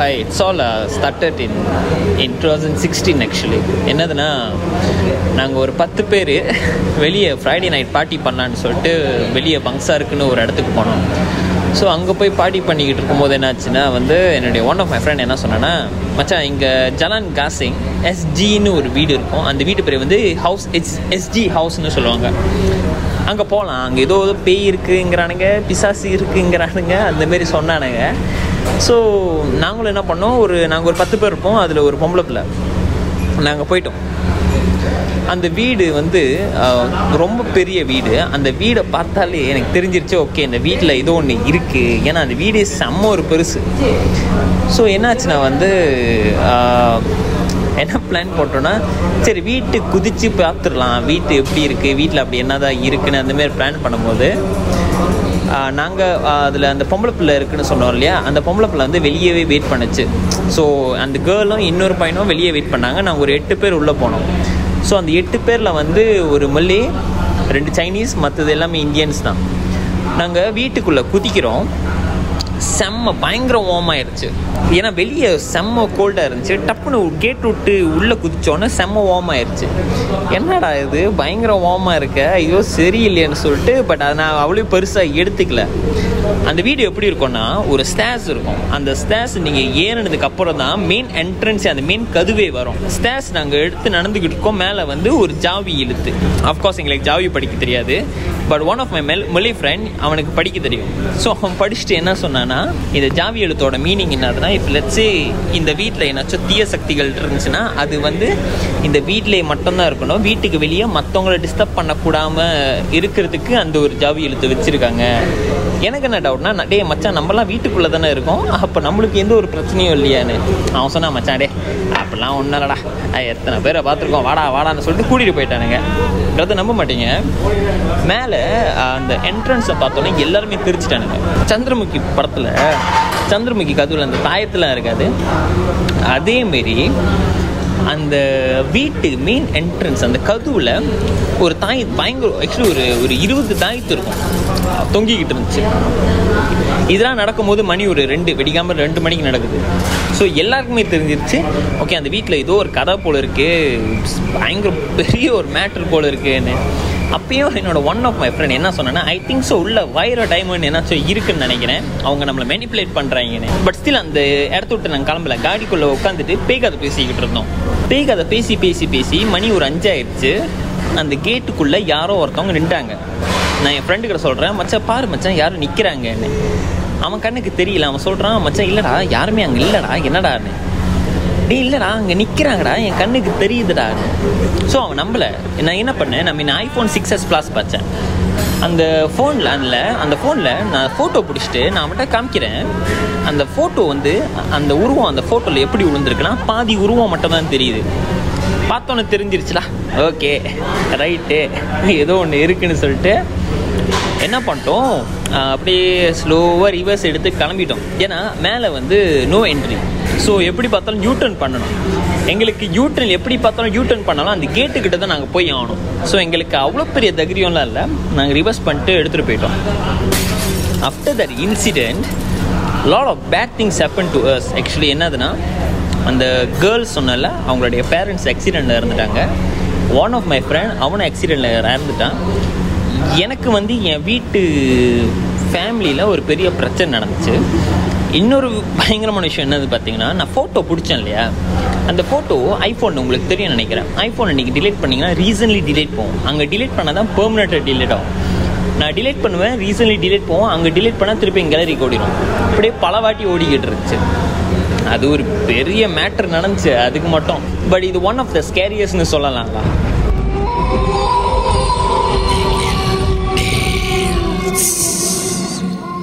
hello hi it's all started in in two thousand sixteen actually என்னதுன்னா நாங்கள் ஒரு பத்து பேர் வெளியே ஃப்ரைடே நைட் பார்ட்டி பண்ணலான்னு சொல்லிட்டு வெளியே பங்ஸாக இருக்குன்னு ஒரு இடத்துக்கு போனோம். ஸோ அங்கே போய் பார்ட்டி பண்ணிக்கிட்டு இருக்கும்போது என்னாச்சுன்னா வந்து என்னுடைய ஒன் ஆஃப் மை ஃப்ரெண்ட் என்ன சொன்னேன்னா மச்சான் இங்கே ஜலான் காசிங் எஸ்ஜின்னு ஒரு வீடு இருக்கும். அந்த வீட்டு பேர் வந்து ஹவுஸ் எஸ் எஸ்ஜி ஹவுஸ்னு சொல்லுவாங்க. அங்கே போகலாம் அங்கே ஏதோ ஏதோ பேய் இருக்குங்கிறானுங்க பிசாசு இருக்குங்கிறானுங்க அந்த மாரி சொன்னானுங்க. ஸோ நாங்களும் என்ன பண்ணோம்? ஒரு நாங்கள் ஒரு பத்து பேர் இருப்போம். அதில் ஒரு பொம்பளை பிள்ளை. நாங்கள் போயிட்டோம். அந்த வீடு வந்து ரொம்ப பெரிய வீடு. அந்த வீடை பார்த்தாலே எனக்கு தெரிஞ்சிருச்சு ஓகே இந்த வீட்டில் ஏதோ ஒன்று இருக்குது ஏன்னா அந்த வீடே செம்ம ஒரு பெருசு. ஸோ என்னாச்சுன்னா வந்து என்ன பிளான் போட்டோன்னா சரி வீட்டு குதித்து பார்த்துடலாம். வீட்டு எப்படி இருக்குது வீட்டில் அப்படி என்னதான் இருக்குன்னு அந்தமாரி பிளான் பண்ணும்போது நாங்கள் அதில் அந்த பொம்பளை பிள்ளை இருக்குன்னு சொன்னோம் இல்லையா? அந்த பொம்பளை பிள்ளை வந்து வெளியவே வெயிட் பண்ணுச்சு. ஸோ அந்த கேர்ளும் இன்னொரு பையனும் வெளியே வெயிட் பண்ணாங்க. நாங்கள் ஒரு எட்டு பேர் உள்ளே போனோம். ஸோ அந்த எட்டு பேரில் வந்து ஒரு மல்லே ரெண்டு சைனீஸ் மற்றது எல்லாமே இந்தியன்ஸ் தான். நாங்கள் வீட்டுக்குள்ளே குதிக்கிறோம். செம்ம பயங்கர warm ஆயிருச்சு. ஏன்னா வெளியே செம்ம கோல்டாக இருந்துச்சு. டப்புன்னு கேட் விட்டு உள்ளே குதிச்சோன்னே செம்ம warm ஆயிடுச்சு என்னடா இது? பயங்கர வார்மாக இருக்க? ஐயோ சரியில்லைன்னு சொல்லிட்டு பட் அதை நான் அவ்வளோ பெருசாக எடுத்துக்கல. அந்த வீடியோ எப்படி இருக்கும்னா ஒரு ஸ்டேஸ் இருக்கும். அந்த ஸ்டேஸ் நீங்கள் ஏறினதுக்கு அப்புறம் தான் மெயின் என்ட்ரன்ஸ் அந்த மெயின் கதுவே வரும். ஸ்டேஸ் நாங்கள் எடுத்து நடந்துக்கிட்டு இருக்கோம். மேலே வந்து ஒரு ஜாவி இழுத்து. அஃப்கோர்ஸ் எங்களுக்கு ஜாவி படிக்க தெரியாது. பட் ஒன் ஆஃப் மை மெல் மொழி ஃப்ரெண்ட் அவனுக்கு படிக்க தெரியும். ஸோ அவன் படிச்சுட்டு என்ன சொன்னான்னா இந்த ஜாவி எழுத்தோட மீனிங் என்னதுன்னா இப்போ லட்சே இந்த வீட்டில் என்னாச்சும் தீய சக்திகள் இருந்துச்சுன்னா அது வந்து இந்த வீட்டிலே மட்டும்தான் இருக்கணும். வீட்டுக்கு வெளியே மற்றவங்கள டிஸ்டர்ப் பண்ணக்கூடாமல் இருக்கிறதுக்கு அந்த ஒரு ஜாவி எழுத்து வச்சுருக்காங்க. எனக்கு என்ன டவுட்னா டே மச்சான் நம்மலாம் வீட்டுக்குள்ளே தானே இருக்கோம். அப்போ நம்மளுக்கு எந்த ஒரு பிரச்சனையும் இல்லையான்னு. அவன் சொன்னான் மச்சான் டே அப்படிலாம் ஒன்றும் இல்லைடா. அஹ் எத்தனை பேரை பார்த்துருக்கோம்? வாடா வாடான்னு சொல்லிட்டு கூட்டிகிட்டு போயிட்டானுங்கன்றதை நம்ப மாட்டீங்க. மேலே அந்த என்ட்ரன்ஸை பார்த்தோன்னே எல்லாருமே பிரிச்சுட்டானுங்க சந்திரமுகி படத்தில் சந்திரமுகி கதவுல அந்த தாயத்தெலாம் இருக்காது. அதேமாரி அந்த வீட்டு மெயின் என்ட்ரன்ஸ் அந்த கதுவில் ஒரு தாய் பயங்கர ஆக்சுவலி ஒரு ஒரு இருபது தாயத்து இருக்கும். தொங்கிக்கிட்டு இருந்துச்சு. இதெல்லாம் நடக்கும்போது மணி ஒரு ரெண்டு வெடிக்காமல் ரெண்டு மணிக்கு நடக்குது. ஸோ எல்லாருக்குமே தெரிஞ்சிருச்சு ஓகே அந்த வீட்டில் ஏதோ ஒரு கதை போல இருக்கு பயங்கர பெரிய ஒரு மேட்ரு போல இருக்குன்னு. அப்பயும் என்னோட ஒன் ஆஃப் மை ஃப்ரெண்ட் என்ன சொன்னேன்னா ஐ திங்க் ஸோ உள்ள வைரோ டைமண்ட் என்னாச்சும் இருக்குன்னு நினைக்கிறேன். அவங்க நம்மளை மெனிப்புலேட் பண்ணுறாங்கன்னு பட் ஸ்டில் அந்த இடத்த விட்டு நாங்கள் கிளம்பல. காடிக்குள்ளே உட்காந்துட்டு பேய் கதை பேசிக்கிட்டு இருந்தோம். பேய் கதை பேசி பேசி பேசி மணி ஒரு அஞ்சாயிடுச்சு அந்த கேட்டுக்குள்ளே யாரோ ஒருத்தவங்க நின்றாங்க நான் என் ஃப்ரெண்டுக்கிட்ட சொல்கிறேன் மச்சான் பாரு மச்சான் யாரும் நிற்கிறாங்கன்னு அவன் கண்ணுக்கு தெரியல. அவன் சொல்கிறான் மச்சான் இல்லைடா யாருமே அங்கே இல்லைடா என்னடான்னு. டே இல்லைடா அங்கே நிற்கிறாங்கடா என் கண்ணுக்கு தெரியுதுடா. ஸோ அவன் நம்பலை. நான் என்ன பண்ணேன்? நான் mean iPhone six S plus பார்த்தேன். அந்த ஃபோனில் அதில் அந்த ஃபோனில் நான் ஃபோட்டோ பிடிச்சிட்டு நான் அவன்கிட்ட காமிக்கிறேன். அந்த ஃபோட்டோ வந்து அந்த உருவம் அந்த ஃபோட்டோவில் எப்படி விழுந்திருக்குன்னா பாதி உருவம் மட்டும் தான் தெரியுது. பார்த்தோன்னே தெரிஞ்சிருச்சுடா. ஓகே ரைட்டு ஏதோ ஒன்று இருக்குன்னு சொல்லிட்டு என்ன பண்ணிட்டோம்? அப்படியே ஸ்லோவாக ரிவர்ஸ் எடுத்து கிளம்பிட்டோம். ஏன்னா மேலே வந்து நோ என்ட்ரி ஸோ எப்படி பார்த்தாலும் யூட்டர்ன் பண்ணணும். எங்களுக்கு யூட்டர்ன் எப்படி பார்த்தாலும் யூட்டர்ன் பண்ணாலும். அந்த கேட்டுக்கிட்ட தான் நாங்கள் போய் ஆகணும். ஸோ எங்களுக்கு அவ்வளோ பெரிய தைரியம்லாம் இல்லை. நாங்கள் ரிவர்ஸ் பண்ணிட்டு எடுத்துகிட்டு போயிட்டோம். After that incident lot of bad things happen to us actually என்னதுன்னா அந்த கேர்ள்ஸ் சொன்னல அவங்களுடைய பேரண்ட்ஸ் ஆக்சிடெண்ட்டில் இறந்துட்டாங்க. ஒன் ஆஃப் மை ஃப்ரெண்ட் அவனும் ஆக்சிடெண்ட்டில் இறந்துட்டான். எனக்கு வந்து என் வீட்டு ஃபேமிலியில் ஒரு பெரிய பிரச்சனை நடந்துச்சு. இன்னொரு பயங்கரமான விஷயம் என்னது பார்த்தீங்கன்னா நான் ஃபோட்டோ பிடிச்சேன் இல்லையா? அந்த ஃபோட்டோ ஐஃபோன் உங்களுக்கு தெரியும் நினைக்கிறேன். ஐஃபோனை நீங்கள் டிலீட் பண்ணிங்கன்னா ரீசன்லி டிலீட் போகும். அங்கே டிலீட் பண்ணால் தான் பெர்மனெண்ட்டாக டிலீட் ஆகும். நான் டிலீட் பண்ணுவேன் ரீசன்லி டிலீட் போவோம் அங்கே டிலீட் பண்ணால் திருப்பி என் கேலரிக்கு ஓடிடும் அப்படியே பல வாட்டி ஓடிக்கிட்டு இருந்துச்சு. அது ஒரு பெரிய மேட்ரு நடந்துச்சு. அதுக்கு மட்டும். பட் இது ஒன் ஆஃப் த ஸ்கேரியஸ்னு சொல்லலாம்ல